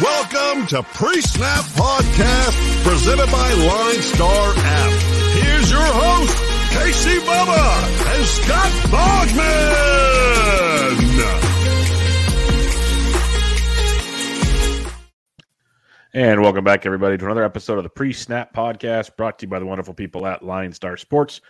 Welcome to Pre-Snap Podcast, presented by Line Star App. Here's your host, Casey Bubba and Scott Bogman. And welcome back, everybody, to another episode of the Pre-Snap Podcast, brought to you by the wonderful people at Line Star Sports.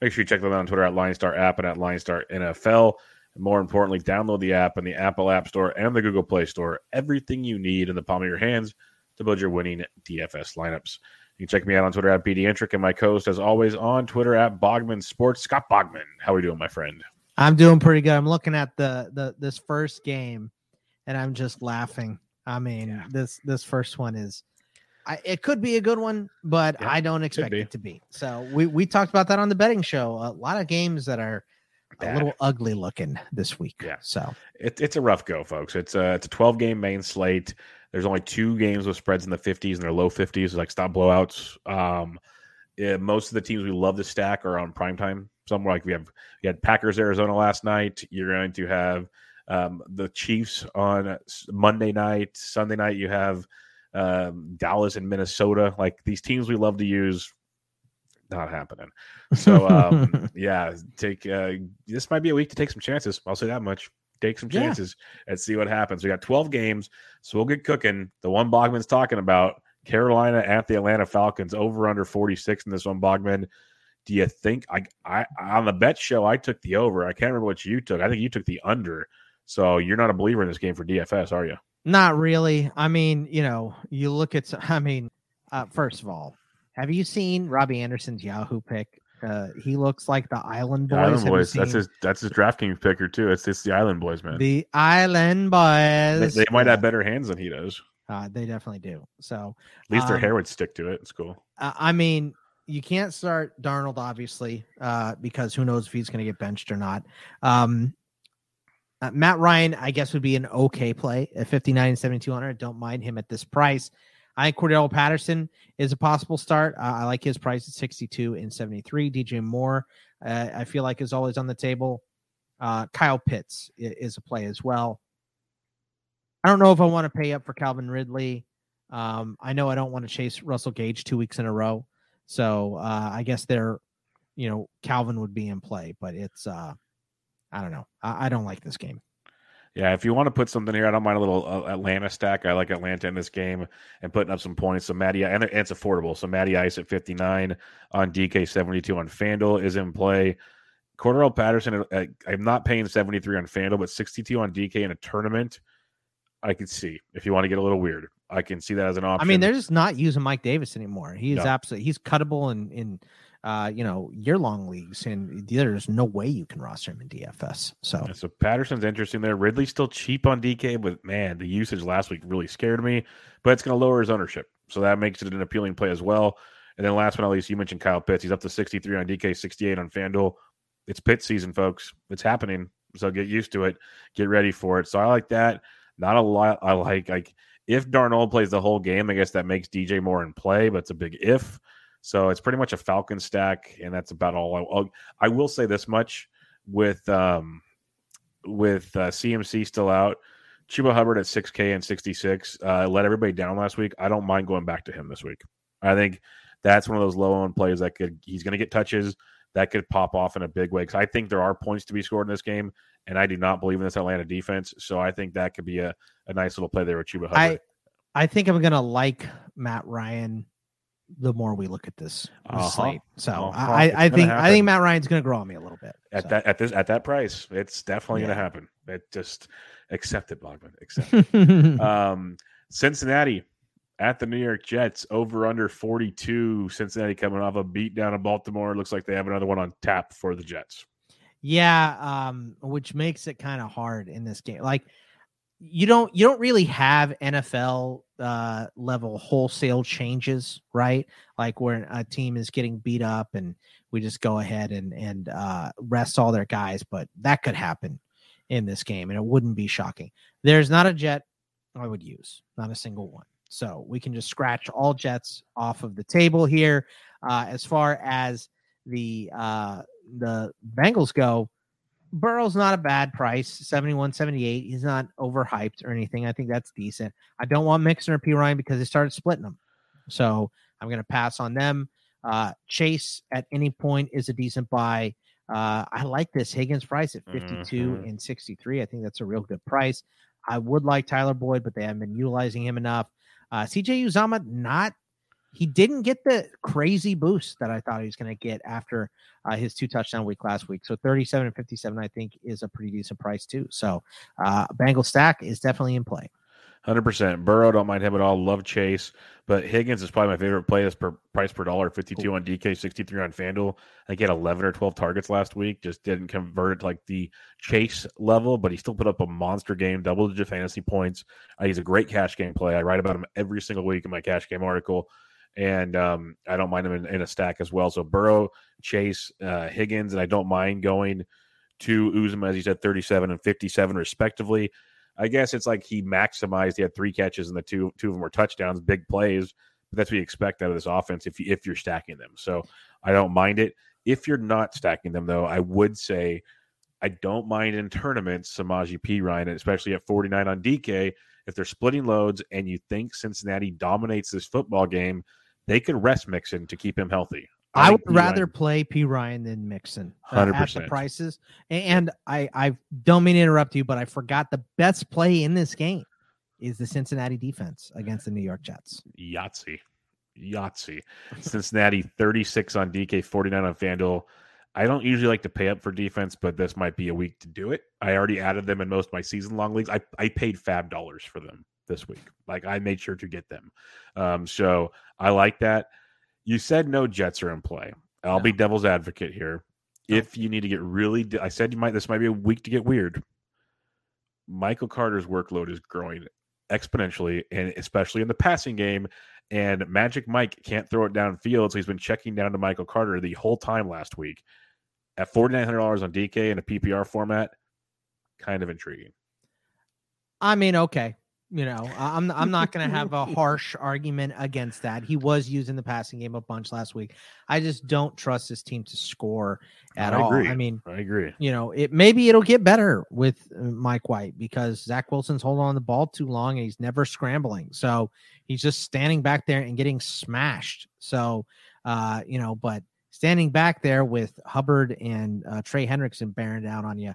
Make sure you check them out on Twitter at Line Star App and at Line Star NFL. And more importantly, download the app in the Apple App Store and the Google Play Store. Everything you need in the palm of your hands to build your winning DFS lineups. You can check me out on Twitter at BDentric and my co-host, as always, on Twitter at Bogman Sports. Scott Bogman, how are you doing, my friend? I'm doing pretty good. I'm looking at the the this first game, and I'm just laughing. I mean, yeah. this this first one is, I, it could be a good one, but yeah, I don't expect it to be. So we we talked about that on the betting show. A lot of games that are Bad. a little ugly looking this week. Yeah. So it, it's a rough go, folks. It's a it's a 12 game main slate. There's only two games with spreads in the 50s and they're low 50s, like stop blowouts. Um, yeah, most of the teams we love to stack are on prime time. Somewhere like we have we had Packers Arizona last night. You're going to have um, the Chiefs on Monday night. Sunday night you have um, Dallas and Minnesota. Like these teams we love to use not happening. So um, yeah, take uh, this might be a week to take some chances. I'll say that much. Take some chances yeah. and see what happens. We got 12 games, so we'll get cooking. The one Bogman's talking about, Carolina at the Atlanta Falcons, over under 46 in this one, Bogman. Do you think I, I on the bet show I took the over? I can't remember what you took. I think you took the under. So you're not a believer in this game for DFS, are you? Not really. I mean, you know, you look at. I mean, uh, first of all, have you seen Robbie Anderson's Yahoo pick? Uh, he looks like the Island Boys. Island Boys. That's his. That's his DraftKings picker too. It's it's the Island Boys, man. The Island Boys. They, they might have better hands than he does. Uh, they definitely do. So at least um, their hair would stick to it. It's cool. I mean, you can't start Darnold obviously uh, because who knows if he's going to get benched or not. Um, uh, Matt Ryan, I guess, would be an okay play at 59 and 7200. Don't mind him at this price. I think Cordarrelle Patterson is a possible start. Uh, I like his price at 62 and 73. DJ Moore, uh, I feel like is always on the table. Uh, Kyle Pitts is, a play as well. I don't know if I want to pay up for Calvin Ridley. Um, I know I don't want to chase Russell Gage two weeks in a row. So uh, I guess they're, you know, Calvin would be in play, but it's, uh, I don't know. I, I don't like this game. Yeah, if you want to put something here, I don't mind a little uh, Atlanta stack. I like Atlanta in this game and putting up some points. So Matty, and it's affordable. So Matty Ice at 59 on DK 72 on FanDuel is in play. Cordarrelle Patterson, uh, I'm not paying 73 on FanDuel, but 62 on DK in a tournament. I can see if you want to get a little weird. I can see that as an option. I mean, they're just not using Mike Davis anymore. He is no. absolutely he's cuttable in in uh, you know, year long leagues, and there's no way you can roster him in DFS. So, yeah, so Patterson's interesting there. Ridley's still cheap on DK, but man, the usage last week really scared me. But it's going to lower his ownership, so that makes it an appealing play as well. And then last but not least, you mentioned Kyle Pitts. He's up to 63 on DK, 68 on FanDuel. It's Pitt season, folks. It's happening. So get used to it. Get ready for it. So I like that. Not a lot. I like like if Darnold plays the whole game, I guess that makes DJ Moore in play, but it's a big if. So it's pretty much a Falcon stack, and that's about all. I, I will say this much with um, with uh, CMC still out, Chuba Hubbard at 6K and 66 uh, let everybody down last week. I don't mind going back to him this week. I think that's one of those low owned plays that could he's going to get touches that could pop off in a big way because I think there are points to be scored in this game, and I do not believe in this Atlanta defense. So I think that could be a, a nice little play there with Chuba Hubbard. I I think I'm going to like Matt Ryan the more we look at this uh-huh. slate. So uh-huh. I, I think happen. I think Matt Ryan's going to grow on me a little bit at so. that at this at that price. It's definitely yeah. going to happen. It just accept it, Bogman. Accept. um, Cincinnati at the New York Jets over under 42. Cincinnati coming off a beat down of Baltimore. Looks like they have another one on tap for the Jets. Yeah, um, which makes it kind of hard in this game. Like you don't you don't really have NFL uh, level wholesale changes, right? Like where a team is getting beat up and we just go ahead and and uh, rest all their guys, but that could happen in this game, and it wouldn't be shocking. There's not a jet I would use, not a single one. So we can just scratch all jets off of the table here. Uh, as far as the uh, the Bengals go, Burrow's not a bad price, 71, 78. He's not overhyped or anything. I think that's decent. I don't want Mixon or Perine because they started splitting them. So I'm going to pass on them. Uh, Chase at any point is a decent buy. Uh, I like this Higgins price at 52 Mhm. and 63. I think that's a real good price. I would like Tyler Boyd, but they haven't been utilizing him enough. Uh, CJ Uzomah, not he didn't get the crazy boost that I thought he was going to get after uh, his two touchdown week last week. So 37 and 57, I think, is a pretty decent price too. So uh, Bengal stack is definitely in play. Hundred percent. Burrow don't mind him at all. Love Chase, but Higgins is probably my favorite play. This per price per dollar, fifty two on DK, sixty three on Fanduel. I think he had eleven or twelve targets last week. Just didn't convert it to like the Chase level, but he still put up a monster game, double digit fantasy points. Uh, he's a great cash game play. I write about him every single week in my cash game article, and um, I don't mind him in, in a stack as well. So Burrow, Chase, uh, Higgins, and I don't mind going to Uzomah as he said, thirty seven and fifty seven respectively. I guess it's like he maximized. He had three catches and the two two of them were touchdowns, big plays. But that's what you expect out of this offense if you, if you're stacking them. So I don't mind it. If you're not stacking them though, I would say I don't mind in tournaments Samaje Perine, especially at 49 on DK. If they're splitting loads and you think Cincinnati dominates this football game, they could rest Mixon to keep him healthy. I would P. rather Ryan- play Perine than Mixon uh, at the prices. And I, I don't mean to interrupt you, but I forgot the best play in this game is the Cincinnati defense against the New York Jets. Yahtzee. Yahtzee. Cincinnati 36 on DK, 49 on FanDuel. I don't usually like to pay up for defense, but this might be a week to do it. I already added them in most of my season long leagues. I, I paid FAAB dollars for them this week. Like I made sure to get them. Um, so I like that. You said no Jets are in play. I'll be devil's advocate here. If you need to get really, I said you might. This might be a week to get weird. Michael Carter's workload is growing exponentially, and especially in the passing game. And Magic Mike can't throw it downfield, so he's been checking down to Michael Carter the whole time last week. At forty nine hundred dollars on DK in a PPR format, kind of intriguing. I mean, okay. You know, I'm I'm not going to have a harsh argument against that. He was using the passing game a bunch last week. I just don't trust this team to score at I all. agree. I mean, I agree. you know, it maybe it'll get better with uh, Mike White because Zach Wilson's holding on the ball too long and he's never scrambling. So he's just standing back there and getting smashed. So, uh, you know, but standing back there with Hubbard and uh, Trey Hendrickson bearing down on you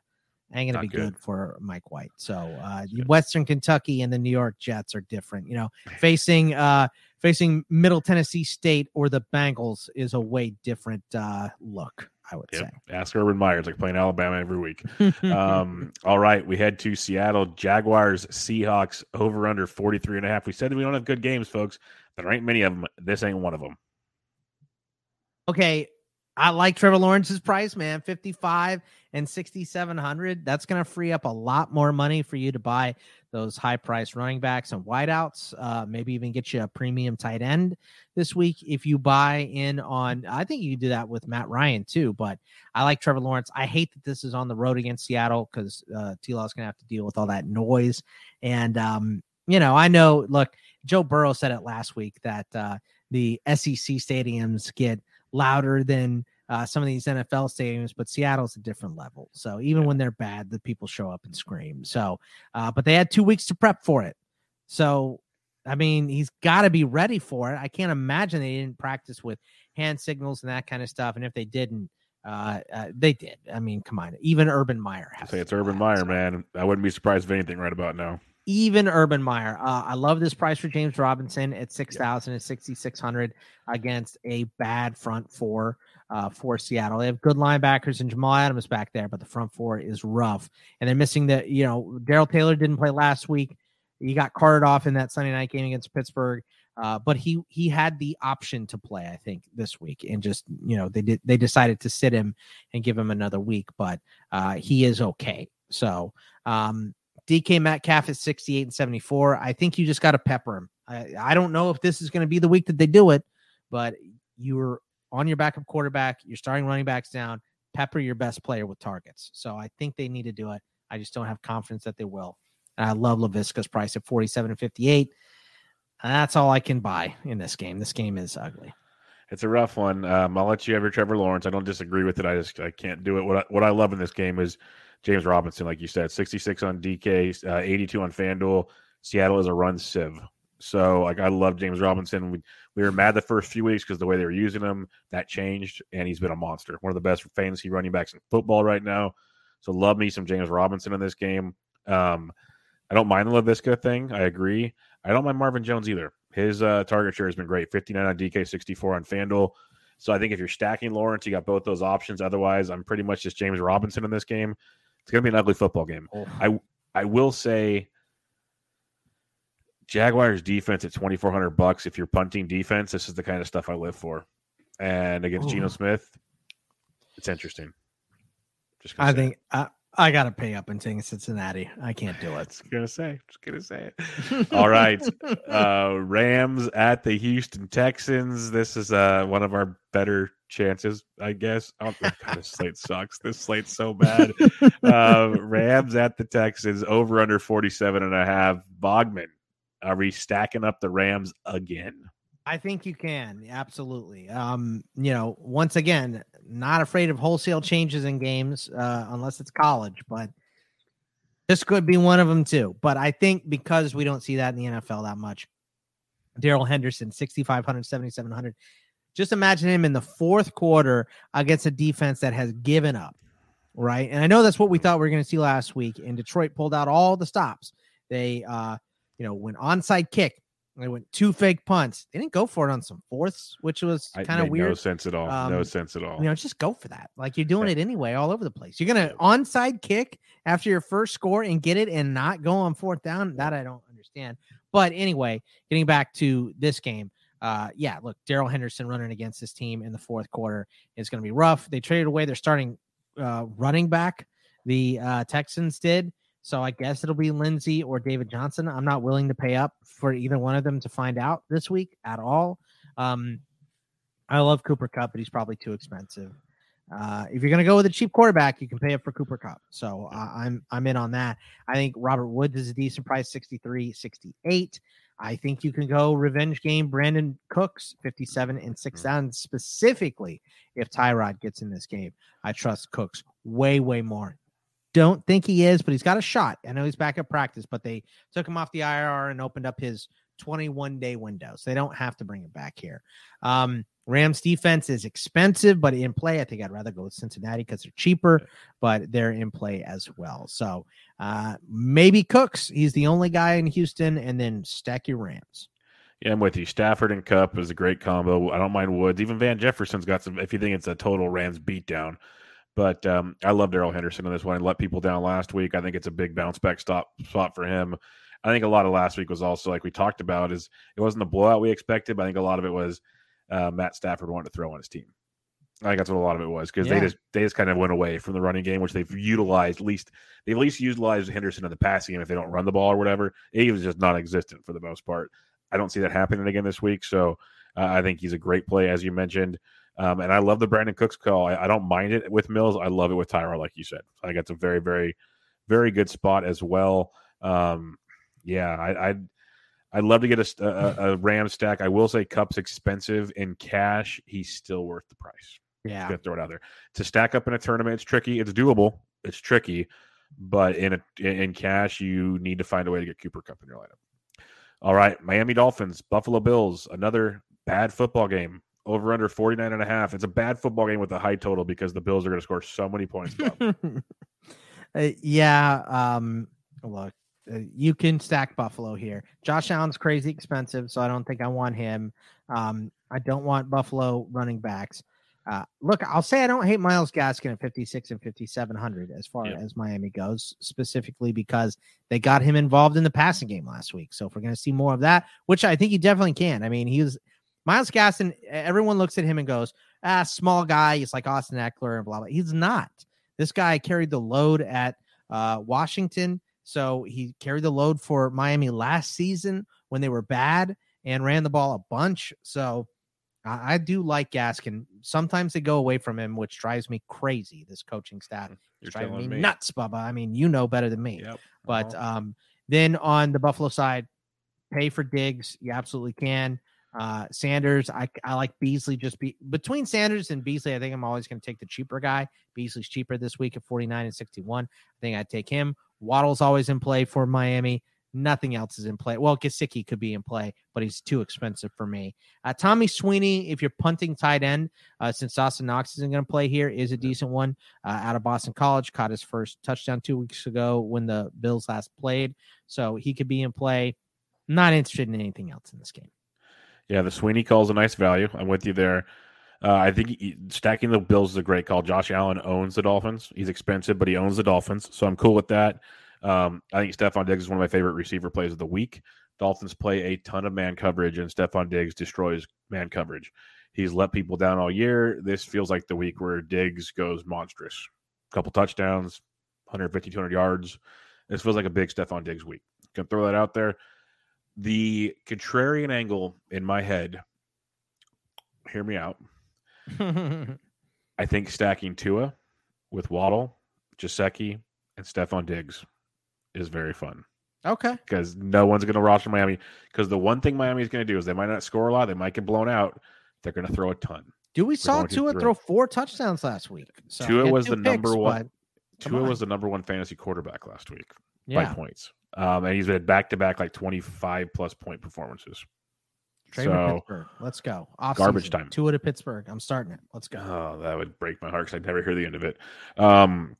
ain't gonna Not be good. good. for Mike White. So, uh. Western Kentucky and the New York Jets are different. You know, facing uh, facing Middle Tennessee State or the Bengals is a way different uh, look. I would Yep. Ask Urban Myers, like playing Alabama every week. Um, all right, we head to Seattle Jaguars Seahawks over under 43 and a half. We said we don't have good games, folks. There ain't many of them. This ain't one of them. okay, I like Trevor Lawrence's price, man. 55 and 6,700. That's going to free up a lot more money for you to buy those high price running backs and wideouts. Uh, maybe even get you a premium tight end this week if you buy in on. I think you do that with Matt Ryan too, but I like Trevor Lawrence. I hate that this is on the road against Seattle because uh, T Law's going to have to deal with all that noise. And, um, you know, I know, look, Joe Burrow said it last week that uh, the SEC stadiums get louder than uh, some of these NFL stadiums, but Seattle's a different level. So even when they're bad, the people show up and scream. So, uh, but they had two weeks to prep for it. So, I mean, he's got to be ready for it. I can't imagine they didn't practice with hand signals and that kind of stuff. And if they didn't, uh, uh they did. I mean, come on. Even Urban Meyer has. say it's Urban Meyer, man. I wouldn't be surprised if anything right about now. Even Urban Meyer. Uh, I love this price for James Robinson at six thousand and sixty six hundred against a bad front four uh, for Seattle. They have good linebackers and Jamal Adams back there, but the front four is rough, and they're missing the. You know, Darrell Taylor didn't play last week. He got carted off in that Sunday night game against Pittsburgh. Uh, but he he had the option to play, I think, this week, and just you know they did they decided to sit him and give him another week, but uh, he is okay. So um, DK Metcalf is 68 and 74. I think you just got to pepper him. I, I don't know if this is going to be the week that they do it, but you're on your backup quarterback. You're starting running backs down. Pepper your best player with targets. So I think they need to do it. I just don't have confidence that they will. And I love Laviska's price at 47 and 58. And that's all I can buy in this game. This game is ugly. It's a rough one. Um, I'll let you have your Trevor Lawrence. I don't disagree with it. I just I can't do it. What I, what I love in this game is James Robinson, like you said, 66 on DK, uh, 82 on FanDuel. Seattle is a run sieve. So, like, I love James Robinson. We, we were mad the first few weeks because the way they were using him, that changed, and he's been a monster. One of the best fantasy running backs in football right now. So, love me some James Robinson in this game. Um, I don't mind the Laviska thing. I agree. I don't mind Marvin Jones either. His uh, target share has been great 59 on DK, 64 on FanDuel. So, I think if you're stacking Lawrence, you got both those options. Otherwise, I'm pretty much just James Robinson in this game. It's going to be an ugly football game. Oh. I I will say Jaguars defense at 2400 bucks if you're punting defense, this is the kind of stuff I live for. And against Geno oh. Smith, it's interesting. Just I say think I, I got to pay up and take Cincinnati. I can't do it. Just gonna say, just gonna say it. All right. Uh Rams at the Houston Texans. This is uh one of our better chances, I guess. Oh God, this slate sucks. This slate's so bad. Uh Rams at the Texans, over under 47 and a half. Bogman. Are we stacking up the Rams again? I think you can absolutely. Um, you know, once again, not afraid of wholesale changes in games uh, unless it's college, but this could be one of them too. But I think because we don't see that in the NFL that much, Darrell Henderson, 6,500, 7,700. Just imagine him in the fourth quarter against a defense that has given up, right? And I know that's what we thought we were going to see last week. And Detroit pulled out all the stops. They, uh, you know, went onside kick. They went two fake punts. They didn't go for it on some fourths, which was kind of weird. No sense at all. no Um, sense at all. You know, just go for that. Like you're doing it anyway, all over the place. You're gonna onside kick after your first score and get it and not go on fourth down. That I don't understand. But anyway, getting back to this game, uh, yeah, look, Darrell Henderson running against this team in the fourth quarter is going to be rough. They traded away their starting uh, running back. The uh, Texans did. So I guess it'll be Lindsay or David Johnson. I'm not willing to pay up for either one of them to find out this week at all. Um, I love Cooper Kupp, but he's probably too expensive. Uh, if you're going to go with a cheap quarterback, you can pay up for Cooper Kupp. So uh, I'm I'm in on that. I think Robert Woods is a decent price, 63, 68. I think you can go revenge game Brandin Cooks, 57 and six down, specifically if Tyrod gets in this game. I trust Cooks way, way more. Don't think he is, but he's got a shot. I know he's back at practice, but they took him off the IR and opened up his 21 day window. So they don't have to bring him back here. Um, Rams defense is expensive, but in play, I think I'd rather go with Cincinnati because they're cheaper, but they're in play as well. So uh, maybe Cooks. He's the only guy in Houston, and then stack your Rams. Yeah, I'm with you. Stafford and Kupp is a great combo. I don't mind Woods. Even Van Jefferson's got some. If you think it's a total Rams beatdown, but um, I love Darrell Henderson in this one. I let people down last week. I think it's a big bounce back stop spot for him. I think a lot of last week was also like we talked about is it wasn't the blowout we expected, but I think a lot of it was uh, Matt Stafford wanted to throw on his team. I think that's what a lot of it was because Yeah. they just they just kind of went away from the running game, which they've utilized at least they've at least utilized Henderson in the passing game if they don't run the ball or whatever. He was just non-existent for the most part. I don't see that happening again this week, so uh, I think he's a great play as you mentioned. Um, and I love the Brandin Cooks call. I, I don't mind it with Mills. I love it with Tyrod, like you said. I think that's a very, very, very good spot as well. Um, yeah, I, I'd I'd love to get a, a, a Ram stack. I will say Kupp's expensive in cash. He's still worth the price. Yeah. Gonna throw it out there to stack up in a tournament. It's tricky. It's doable. It's tricky, but in a in cash, you need to find a way to get Cooper Kupp in your lineup. All right, Miami Dolphins, Buffalo Bills, another bad football game. Over under 49 and a half. It's a bad football game with a high total because the Bills are going to score so many points. Uh, yeah. Um, look, uh, you can stack Buffalo here. Josh Allen's crazy expensive, so I don't think I want him. Um, I don't want Buffalo running backs. Uh, look, I'll say I don't hate Myles Gaskin at 56 and 5700 as far as Miami goes, specifically because they got him involved in the passing game last week. So if we're going to see more of that, which I think he definitely can. I mean, he was Myles Gaskin. Everyone looks at him and goes, "Ah, small guy. He's like Austin Ekeler and blah blah." He's not. This guy carried the load at uh, Washington, so he carried the load for Miami last season when they were bad and ran the ball a bunch. So I, I do like Gaskin. Sometimes they go away from him, which drives me crazy. This coaching staff You're driving me, me. nuts, Bubba. I mean, you know better than me. Yep. But Uh-huh. um, then on the Buffalo side, pay for Diggs. You absolutely can. Uh, Sanders, I, I like Beasley just be between Sanders and Beasley. I think I'm always going to take the cheaper guy. Beasley's cheaper this week at 49 and 61. I think I'd take him. Waddle's always in play for Miami. Nothing else is in play. Well, Gesicki could be in play, but he's too expensive for me. Uh, Tommy Sweeney, if you're punting tight end, uh, since Dawson Knox isn't going to play here, is a decent one. Uh, out of Boston College, caught his first touchdown two weeks ago when the Bills last played, so he could be in play. Not interested in anything else in this game. Yeah, the Sweeney call is a nice value. I'm with you there. Uh, I think stacking the Bills is a great call. Josh Allen owns the Dolphins. He's expensive, but he owns the Dolphins, so I'm cool with that. Um, I think Stefon Diggs is one of my favorite receiver plays of the week. Dolphins play a ton of man coverage, and Stefon Diggs destroys man coverage. He's let people down all year. This feels like the week where Diggs goes monstrous. A couple touchdowns, 150, 200 yards. This feels like a big Stefon Diggs week. Can throw that out there. The contrarian angle in my head, hear me out. I think stacking Tua with Waddle, Gesicki, and Stefon Diggs is very fun okay. because no one's going to roster Miami. Because the one thing Miami is going to do is they might not score a lot, they might get blown out. They're going to throw a ton. Do we saw Tua throw. four touchdowns last week? So Tua was the number one- Tua on. was the number one fantasy quarterback last week Yeah, by points, um, and he's had back to back like twenty five plus point performances. trade to so- Pittsburgh. Let's go. Off Garbage season. time. Tua to Pittsburgh. I'm starting it. Let's go. Oh, that would break my heart because I'd never hear the end of it. Um,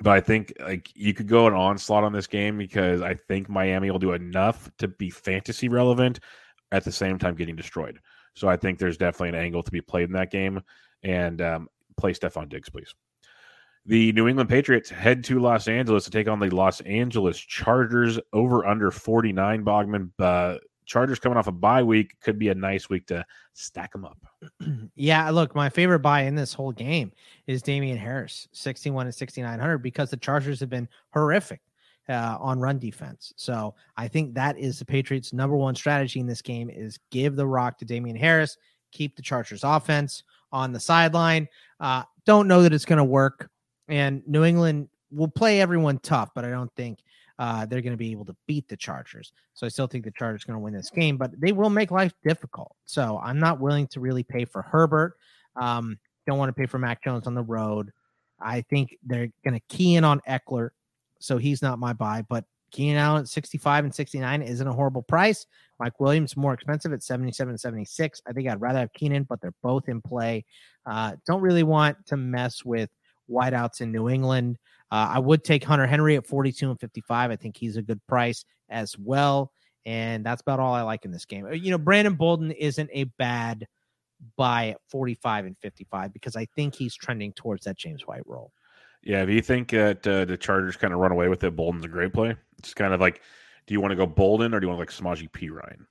but I think like you could go an onslaught on this game because I think Miami will do enough to be fantasy relevant at the same time getting destroyed. So I think there's definitely an angle to be played in that game. And um, play Stefon Diggs, please. The New England Patriots head to Los Angeles to take on the Los Angeles Chargers over under 49. Bogman, uh, Chargers coming off a bye week could be a nice week to stack them up. yeah, look, my favorite buy in this whole game is Damien Harris, 61 and 6,900, because the Chargers have been horrific uh, on run defense. So I think that is the Patriots' number one strategy in this game is give the rock to Damien Harris, keep the Chargers offense on the sideline. Uh, don't know that it's going to work. And New England will play everyone tough, but I don't think uh, they're going to be able to beat the Chargers. So I still think the Chargers are going to win this game, but they will make life difficult. So I'm not willing to really pay for Herbert. Um, don't want to pay for Mac Jones on the road. I think they're going to key in on Ekeler, so he's not my buy. But Keenan Allen at 65 and 69 isn't a horrible price. Mike Williams more expensive at 77 and 76. I think I'd rather have Keenan, but they're both in play. Uh, don't really want to mess with wideouts in New England. Uh, I would take Hunter Henry at 42 and 55. I think he's a good price as well. And that's about all I like in this game. Uh, You know, Brandon Bolden isn't a bad buy at 45 and 55 because I think he's trending towards that James White role. Yeah, if you think that uh, the Chargers kind of run away with it, Bolden's a great play. It's kind of like, do you want to go Bolden or do you want like Samaji P Ryan?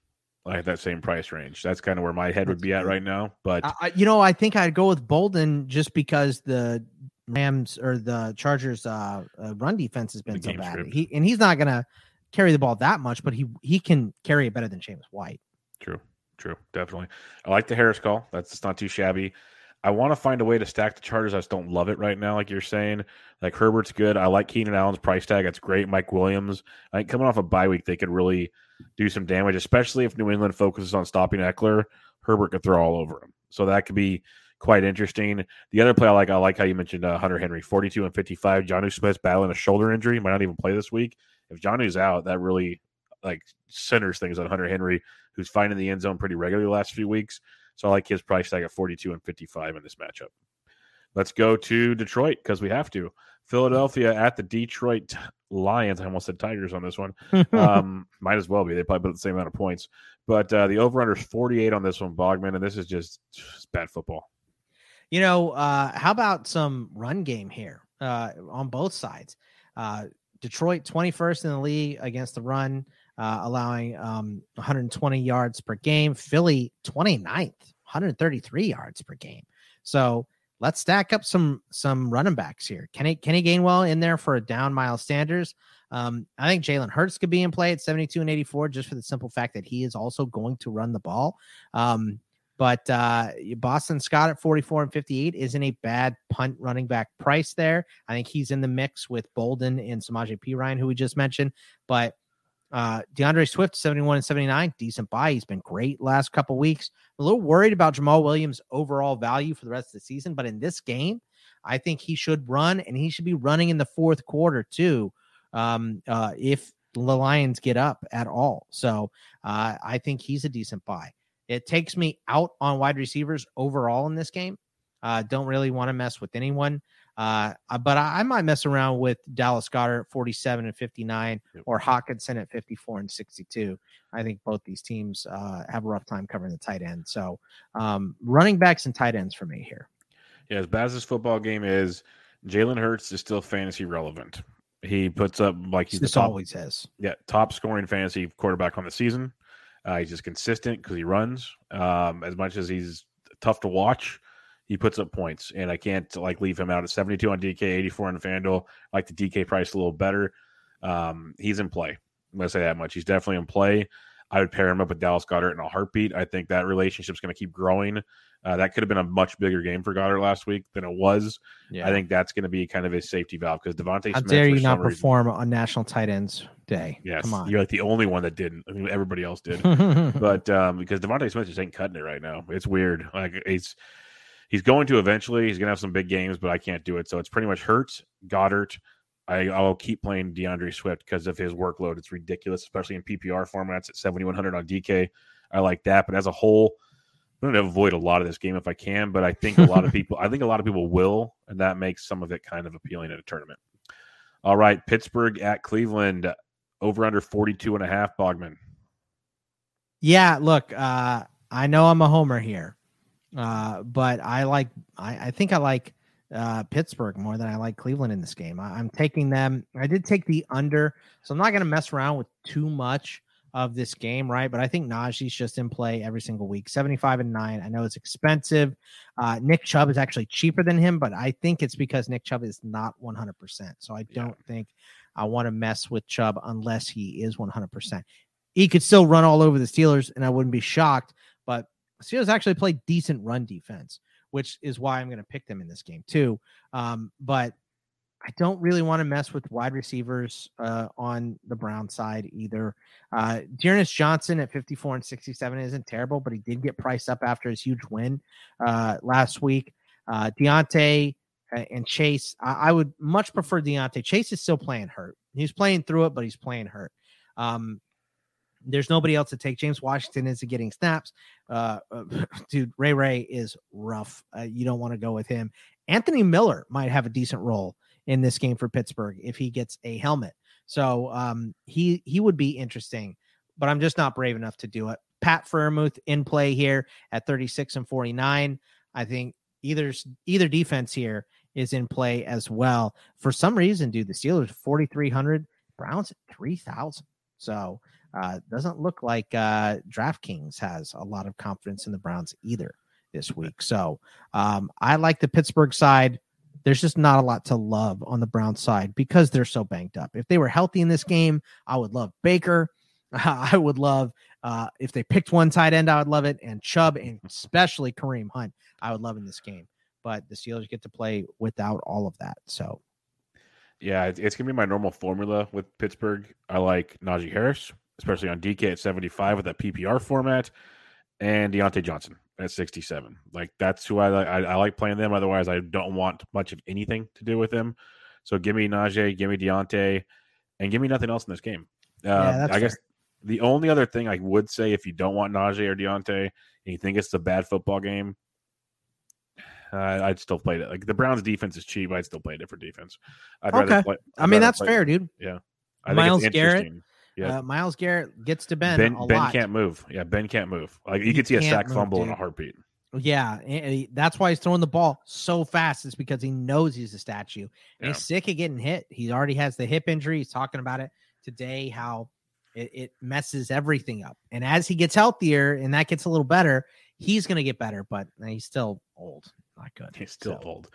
Like that same price range. That's kind of where my head would be at right now. But I- you know, I think I'd go with Bolden just because the Rams or the Chargers uh, uh run defense has been The so bad. He and he's not gonna carry the ball that much, but he he can carry it better than James White. True, true, definitely. I like the Harris call. That's it's not too shabby. I want to find a way to stack the Chargers. I just don't love it right now, like you're saying. Like Herbert's good. I like Keenan Allen's price tag. That's great. Mike Williams. I think coming off a bye week, they could really do some damage, especially if New England focuses on stopping Ekeler. Herbert could throw all over him, so that could be quite interesting. The other play I like, I like how you mentioned uh, Hunter Henry, 42 and 55. Jonnu Smith's battling a shoulder injury, might not even play this week. If Jonnu's out, that really like centers things on Hunter Henry, who's finding the end zone pretty regularly the last few weeks. So I like his price tag at 42 and 55 in this matchup. Let's go to Detroit because we have to. Philadelphia at the Detroit Lions. I almost said Tigers on this one. Um, might as well be. They probably put the same amount of points. But uh, the over under is 48 on this one, Bogman, and this is just bad football. You know, uh, how about some run game here uh, on both sides? Uh, Detroit 21st in the league against the run, uh, allowing um, 120 yards per game. Philly 29th, 133 yards per game. So let's stack up some some running backs here. Kenny Kenny Gainwell in there for a down Miles Sanders. Um, I think Jalen Hurts could be in play at 72 and 84 just for the simple fact that he is also going to run the ball. Um, but uh, Boston Scott at 44 and 58 isn't a bad punt running back price there. I think he's in the mix with Bolden and Samaje Perine, who we just mentioned. But Uh, DeAndre Swift, 71 and 79, decent buy. He's been great last couple weeks. a little worried about Jamaal Williams' overall value for the rest of the season, but in this game, I think he should run and he should be running in the fourth quarter too. Um, uh, if the Lions get up at all. So uh, I think he's a decent buy. It takes me out on wide receivers overall in this game. Uh, don't really want to mess with anyone. Uh, uh, but I, I, might mess around with Dallas Goedert at 47 and 59 or Hockenson at 54 and 62. I think both these teams uh, have a rough time covering the tight end. So um, running backs and tight ends for me here. Yeah, as bad as this football game is, Jalen Hurts is still fantasy relevant. He puts up like he's this top, always has. Yeah, top scoring fantasy quarterback on the season. Uh, he's just consistent because he runs. Um, as much as he's tough to watch, he puts up points, and I can't like leave him out at 72 on DK, 84 on FanDuel. I like the DK price a little better. Um, he's in play. I'm gonna say that much. He's definitely in play. I would pair him up with Dallas Goedert in a heartbeat. I think that relationship's going to keep growing. Uh, that could have been a much bigger game for Goedert last week than it was. Yeah. I think that's going to be kind of a safety valve because DeVonta. How Smith, dare you not perform reason, on National Tight Ends Day? Yes, Come on. you're like the only one that didn't. I mean, everybody else did, but um, because DeVonta Smith just ain't cutting it right now. It's weird. Like he's he's going to eventually. He's going to have some big games, but I can't do it. So it's pretty much Hurts, Goedert. I, I'll keep playing DeAndre Swift because of his workload. It's ridiculous, especially in PPR formats at 7,100 on DK. I like that. But as a whole, I'm going to avoid a lot of this game if I can. But I think a lot of people, I think a lot of people will, and that makes some of it kind of appealing in a tournament. All right, Pittsburgh at Cleveland, over under 42 and a half, Bogman. Yeah, look, uh, I know I'm a homer here. Uh, but I like I, I think I like uh, Pittsburgh more than I like Cleveland in this game. I, am taking them. I did take the under, so I'm not going to mess around with too much of this game, right? But I think Najee's just in play every single week. 75 and 9. I know it's expensive. Uh, Nick Chubb is actually cheaper than him, but I think it's because Nick Chubb is not 100%. So I don't yeah. think I want to mess with Chubb unless he is 100%. He could still run all over the Steelers, and I wouldn't be shocked, but Steelers actually play decent run defense, which is why I'm going to pick them in this game too. Um, but I don't really want to mess with wide receivers uh, on the Brown side either. Uh, D'Ernest Johnson at 54 and 67 isn't terrible, but he did get priced up after his huge win uh, last week. Uh, Diontae uh, and Chase, I, I, would much prefer Diontae. Chase is still playing hurt. He's playing through it, but he's playing hurt. Um, there's nobody else to take. James Washington isn't getting snaps. Uh, uh dude, Ray Ray is rough. Uh, you don't want to go with him. Anthony Miller might have a decent role in this game for Pittsburgh if he gets a helmet. So um, he he would be interesting, but I'm just not brave enough to do it. Pat Freiermuth in play here at 36 and 49. I think either either defense here is in play as well. For some reason, dude, the Steelers 4,300, Browns 3,000. So uh, doesn't look like uh, DraftKings has a lot of confidence in the Browns either this week. So um, I like the Pittsburgh side. There's just not a lot to love on the Browns side because they're so banked up. If they were healthy in this game, I would love Baker. I would love uh, if they picked one tight end, I would love it. And Chubb and especially Kareem Hunt, I would love in this game. But the Steelers get to play without all of that. So yeah, it's gonna be my normal formula with Pittsburgh. I like Najee Harris especially on DK at 75 with that PPR format, and Diontae Johnson at 67. Like that's who I like. I, I, like playing them. Otherwise, I don't want much of anything to do with them. So give me Najee, give me Diontae, and give me nothing else in this game. Uh, yeah, I fair. guess the only other thing I would say if you don't want Najee or Diontae and you think it's a bad football game, uh, I'd still play it. Like the Browns' defense is cheap. I'd still play a different defense. I'd okay. Play, i mean, that's fair, dude. Yeah. I Myles Garrett yeah. Uh, Myles Garrett gets to Ben. Ben, ben can't move. Yeah, Ben can't move. Like you could see a sack move, fumble dude. in a heartbeat. Yeah, that's why he's throwing the ball so fast. Is because he knows he's a statue. Yeah. He's sick of getting hit. He already has the hip injury. He's talking about it today. How it, it messes everything up. And as he gets healthier and that gets a little better, he's going to get better. But he's still old. Not good. He's still so. old.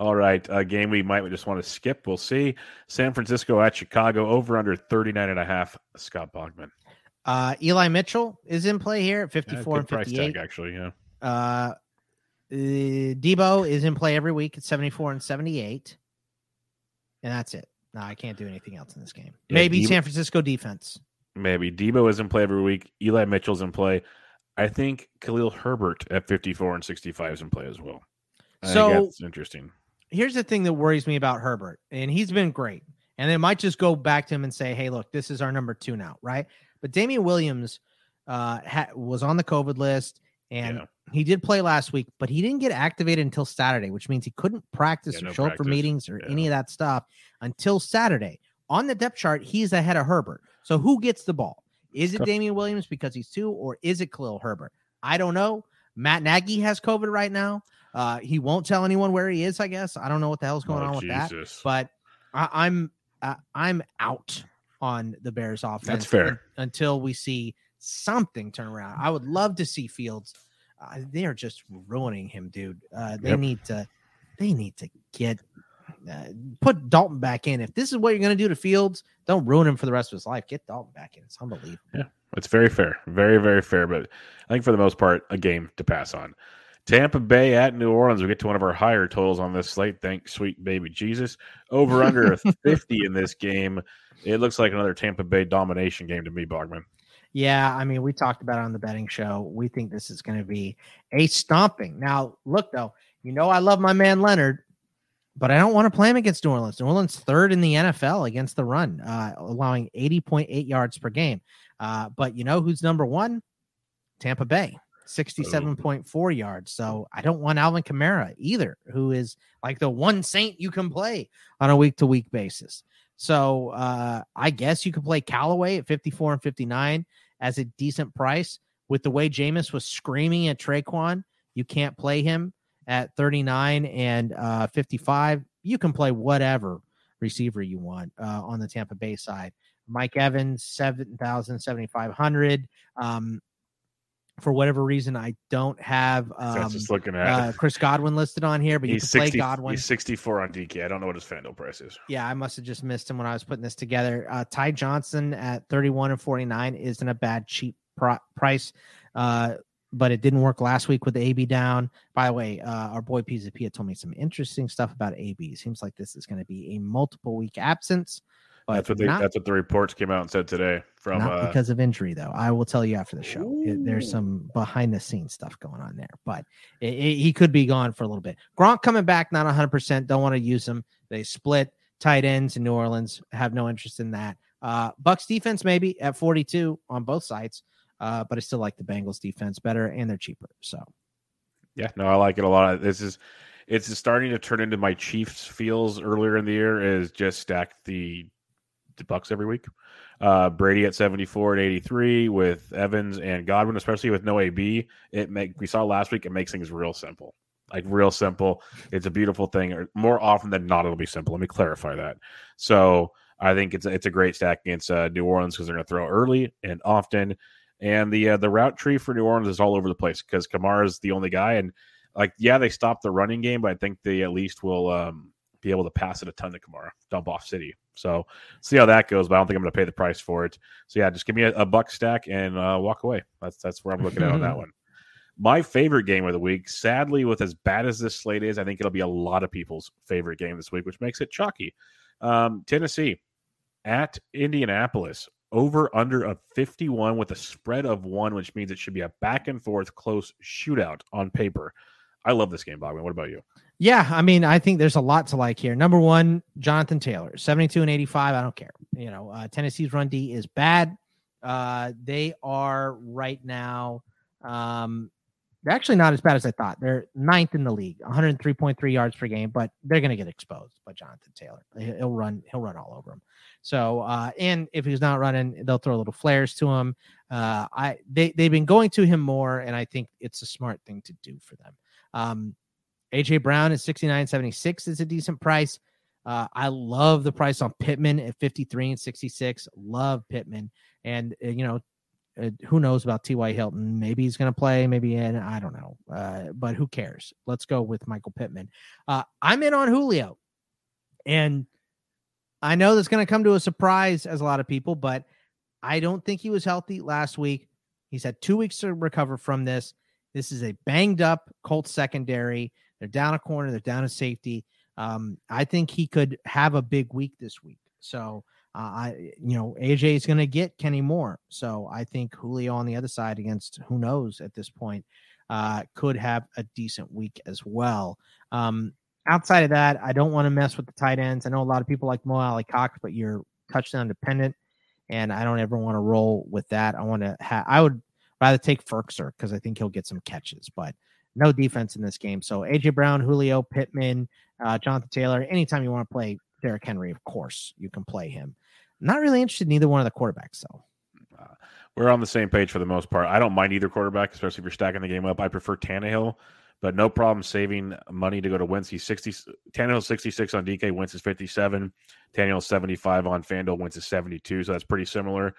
All right. A game we might just want to skip. We'll see. San Francisco at Chicago over under 39 and a half. Scott Bogman. Uh, Eli Mitchell is in play here at 54 yeah, and 58. Tag, actually, yeah. Uh, Deebo is in play every week at 74 and 78. And that's it. No, I can't do anything else in this game. Yeah, Maybe Deebo, San Francisco defense. Maybe Deebo is in play every week. Eli Mitchell's in play. I think Khalil Herbert at 54 and 65 is in play as well. I So- that's interesting. Here's the thing that worries me about Herbert, and he's been great. And they might just go back to him and say, "Hey, look, this is our number two now, right?" But Damien Williams uh, ha- was on the COVID list, and Yeah. he did play last week, but he didn't get activated until Saturday, which means he couldn't practice Yeah, or no show up for meetings or Yeah. any of that stuff until Saturday. On the depth chart, he's ahead of Herbert. So who gets the ball? Is it. Damien Williams because he's two, or is it Khalil Herbert? I don't know. Matt Nagy has COVID right now. Uh, he won't tell anyone where he is. I guess I don't know what the hell's going Oh, on with that. But I, I'm uh, I'm out on the Bears offense. That's fair. until we see something turn around. I would love to see Fields. Uh, they are just ruining him, dude. Uh, they Yep. need to they need to get uh, put Dalton back in. If this is what you're going to do to Fields, don't ruin him for the rest of his life. Get Dalton back in. It's unbelievable. Yeah, it's very fair, very very fair. But I think for the most part, a game to pass on. Tampa Bay at New Orleans. We get to one of our higher totals on this slate. Thanks, sweet baby Jesus. Over under a fifty in this game. It looks like another Tampa Bay domination game to me, Bogman. Yeah, I mean, we talked about it on the betting show. We think this is going to be a stomping. Now, look though, you know I love my man Leonard, but I don't want to play him against New Orleans. New Orleans third in the NFL against the run, uh, allowing 80.8 yards per game. Uh, but you know who's number one? Tampa Bay, 67.4 yards. So I don't want Alvin Kamara either, who is like the one saint you can play on a week to week basis. So uh, I guess you could play Callaway at 54 and 59 as a decent price. With the way Jameis was screaming at Tre'Quan, you can't play him at 39 and uh, 55. You can play whatever receiver you want uh, on the Tampa Bay side. Mike Evans, 7,000, 7,500. Um, for whatever reason, I don't have um, just looking at. uh, Chris Godwin listed on here, but you he's can play Godwin. He's sixty-four on DK. I don't know what his Fanduel price is. Yeah, I must have just missed him when I was putting this together. Uh, Ty Johnson at 31 and 49 isn't a bad cheap pri- price, uh, but it didn't work last week with the AB down. By the way, uh, our boy had told me some interesting stuff about AB. Seems like this is going to be a multiple week absence, but That's what they. not, that's what the reports came out and said today from. not Uh, because of injury, though. I will tell you after the show. It- there's some behind the scenes stuff going on there, but it, it- he could be gone for a little bit. Gronk coming back, not 100%. Don't want to use him. They split tight ends in New Orleans. Have no interest in that. Uh, Bucks defense maybe at 42 on both sides, uh, but I still like the Bengals defense better, and they're cheaper. So Yeah, no, I like it a lot. This is it's starting to turn into my Chiefs feels earlier in the year is just stack the the Bucks every week. Uh, Brady at 74 and 83 with Evans and Godwin, especially with no AB. It make we saw last week, it makes things real simple. Like real simple. It's a beautiful thing. Or More often than not, it'll be simple. Let me clarify that. So I think it's it's a great stack against uh, New Orleans because they're going to throw early and often. And the uh, the route tree for New Orleans is all over the place because Kamara is the only guy. And like, yeah, they stopped the running game, but I think they at least will um, be able to pass it a ton to Kamara, dump off City. So see how that goes. But I don't think I'm going to pay the price for it. So yeah, just give me a, a buck stack and uh, walk away. That's that's where I'm looking at on that one. My favorite game of the week, sadly, with as bad as this slate is, I think it'll be a lot of people's favorite game this week, which makes it chalky. Um, Tennessee at Indianapolis over under a 51 with a spread of one, which means it should be a back and forth close shootout on paper. I love this game, Bobby. What about you? Yeah, I mean, I think there's a lot to like here. Number one, Jonathan Taylor, 72 and 85. I don't care. You know, uh, Tennessee's run D is bad. Uh, they are right now, um, they're actually not as bad as I thought. They're ninth in the league, 103.3 yards per game, but they're going to get exposed by Jonathan Taylor. He- He'll run, he'll run all over him. So, uh, and if he's not running, they'll throw little flares to him. Uh, I they they've been going to him more, and I think it's a smart thing to do for them. Um, AJ Brown at 69.76 is a decent price. Uh, I love the price on Pittman at 53 and 66. Love Pittman. And, uh, you know, uh, who knows about T.Y. Hilton? Maybe he's going to play, maybe in. I don't know. Uh, but who cares? Let's go with Michael Pittman. Uh, I'm in on Julio. And I know that's going to come to a surprise as a lot of people, but I don't think he was healthy last week. He's had two weeks to recover from this. This is a banged up Colts secondary. They're down a corner. They're down a safety. Um, I think he could have a big week this week. So Uh, I, you know, AJ is going to get Kenny Moore. So I think Julio on the other side against who knows at this point uh, could have a decent week as well. Um, outside of that, I don't want to mess with the tight ends. I know a lot of people like Mo Alie-Cox, but you're touchdown dependent, and I don't ever want to roll with that. I want to have. I would rather take Firkser because I think he'll get some catches, but no defense in this game. So AJ Brown, Julio Pittman, uh, Jonathan Taylor. Anytime you want to play Derrick Henry, of course you can play him. Not really interested in either one of the quarterbacks, though. Uh, we're on the same page for the most part. I don't mind either quarterback, especially if you're stacking the game up. I prefer Tannehill, but no problem saving money to go to Wentz. He's 60, Tannehill 66 on DK, Wentz is 57. Tannehill 75 on FanDuel, Wentz is 72. So that's pretty similar.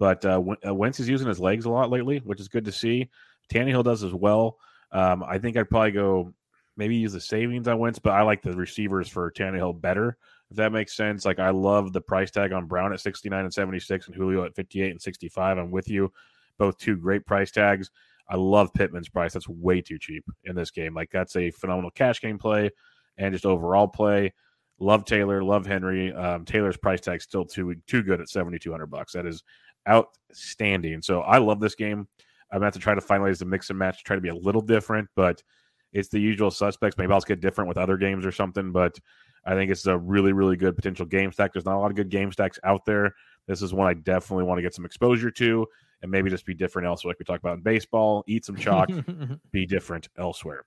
But uh, uh, Wentz is using his legs a lot lately, which is good to see. Tannehill does as well. Um, I think I'd probably go maybe use the savings on Wentz, but I like the receivers for Tannehill better if that makes sense. Like I love the price tag on Brown at 69 and 76 and Julio at 58 and 65. I'm with you. Both two great price tags. I love Pittman's price. That's way too cheap in this game. Like that's a phenomenal cash game play and just overall play. Love Taylor, love Henry. Um, Taylor's price tag still too too good at 7200 bucks. That is outstanding. So I love this game. I'm going to have to try to finalize the mix and match, try to be a little different, but it's the usual suspects. Maybe I'll get different with other games or something, but I think it's a really, really good potential game stack. There's not a lot of good game stacks out there. This is one I definitely want to get some exposure to and maybe just be different elsewhere, like we talked about in baseball. Eat some chalk, be different elsewhere.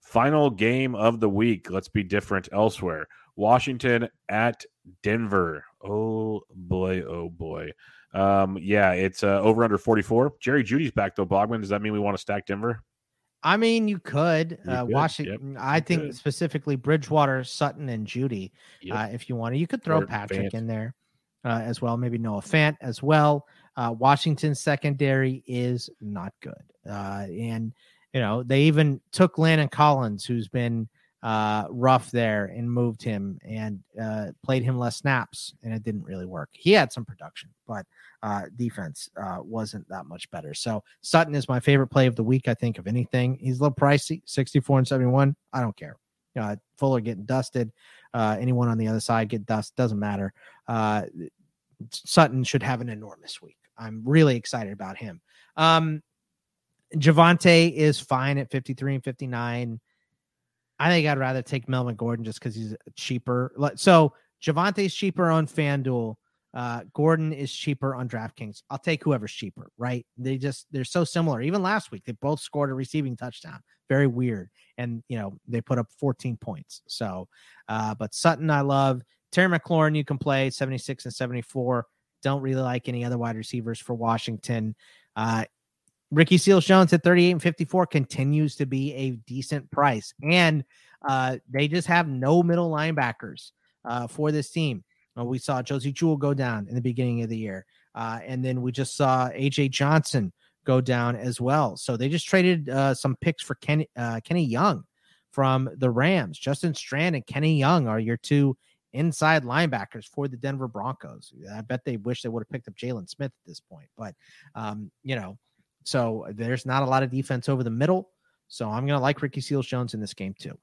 Final game of the week. Let's be different elsewhere. Washington at Denver. Oh boy, oh boy. Um, yeah, it's uh, over under 44. Jerry Jeudy's back though. Bogman, does that mean we want to stack Denver? I mean, you could. You uh, Washington, yep. I think could. specifically Bridgewater, Sutton, and Jeudy, Yep. Uh, if you want to, you could throw or Patrick Fant. in there uh, as well. Maybe Noah Fant as well. Uh, Washington's secondary is not good, uh, and you know they even took Landon Collins, who's been uh, rough there and moved him and uh, played him less snaps, and it didn't really work. He had some production, but uh, defense uh, wasn't that much better. So Sutton is my favorite play of the week. I think of anything. He's a little pricey, sixty-four and seventy-one. I don't care. Uh, Fuller getting dusted. Uh, anyone on the other side get dust doesn't matter. Uh, Sutton should have an enormous week. I'm really excited about him. Um, Javonte is fine at 53 and 59. I think I'd rather take Melvin Gordon just because he's cheaper. So Javonte's cheaper on FanDuel. Uh, Gordon is cheaper on DraftKings. I'll take whoever's cheaper, right? They just they're so similar. Even last week, they both scored a receiving touchdown. Very weird. And you know, they put up 14 points. So uh, but Sutton, I love. Terry McLaurin, you can play 76 and 74. Don't really like any other wide receivers for Washington. Uh, Ricky Seals Jones at 38 and 54 continues to be a decent price. And uh, they just have no middle linebackers uh, for this team. Uh, we saw Josey Jewell go down in the beginning of the year. Uh, and then we just saw AJ Johnson go down as well. So they just traded uh, some picks for Kenny, uh, Kenny Young from the Rams. Justin Strnad and Kenny Young are your two inside linebackers for the Denver Broncos. I bet they wish they would have picked up Jaylon Smith at this point. But, um, you know, so there's not a lot of defense over the middle. So I'm going to like Ricky Seals Jones in this game too.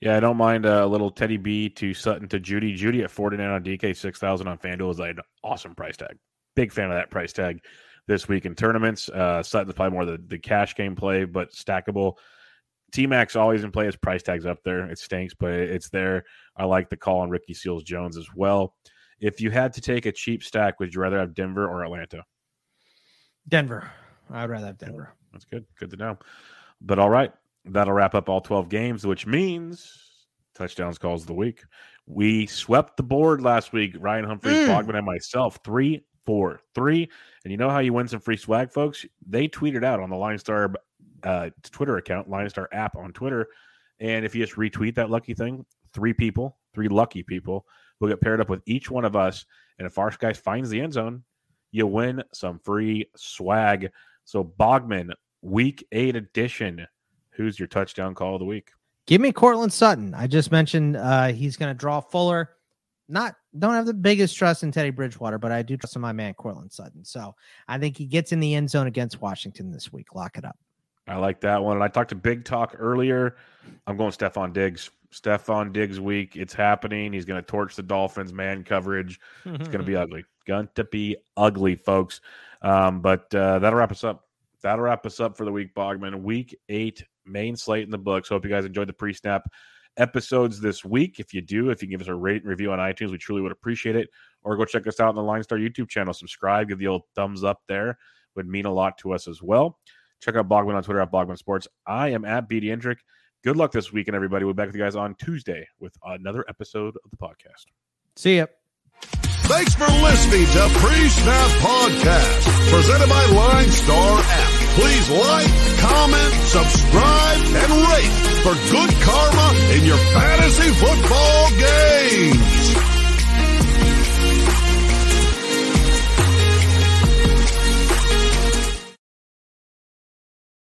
Yeah, I don't mind a little Teddy B to Sutton to Jeudy. Jeudy at 49 on DK, 6,000 on FanDuel is an awesome price tag. Big fan of that price tag this week in tournaments. Uh, Sutton's probably more the, the cash game play, but stackable. T Max always in play. His price tag's up there. It stinks, but it's there. I like the call on Ricky Seals Jones as well. If you had to take a cheap stack, would you rather have Denver or Atlanta? Denver. I'd rather have Denver. That's good. Good to know. But all right, that'll wrap up all 12 games, which means touchdowns calls of the week. We swept the board last week. Ryan Humphreys, mm. Bogman, and myself, three, four, three. And you know how you win some free swag, folks? They tweeted out on the LineStar uh, Twitter account, LineStar app on Twitter. And if you just retweet that lucky thing, three people, three lucky people will get paired up with each one of us. And if our guy finds the end zone, you win some free swag. So Bogman, week eight edition. Who's your touchdown call of the week? Give me Courtland Sutton. I just mentioned uh, he's going to draw Fuller. Not don't have the biggest trust in Teddy Bridgewater, but I do trust in my man Courtland Sutton. So I think he gets in the end zone against Washington this week. Lock it up. I like that one. And I talked to Big Talk earlier. I'm going Stefon Diggs. Stefon Diggs week. It's happening. He's going to torch the Dolphins man coverage. It's going to be ugly. Going to be ugly, folks. Um, but uh, that'll wrap us up. That'll wrap us up for the week, Bogman. Week eight, main slate in the books. Hope you guys enjoyed the pre snap episodes this week. If you do, if you give us a rate and review on iTunes, we truly would appreciate it. Or go check us out on the LineStar YouTube channel. Subscribe, give the old thumbs up there. Would mean a lot to us as well. Check out Bogman on Twitter at Bogman Sports. I am at BD Hendrick. Good luck this weekend, everybody. We'll be back with you guys on Tuesday with another episode of the podcast. See ya. Thanks for listening to Pre-Snap Podcast, presented by LineStar app. Please like, comment, subscribe, and rate for good karma in your fantasy football games.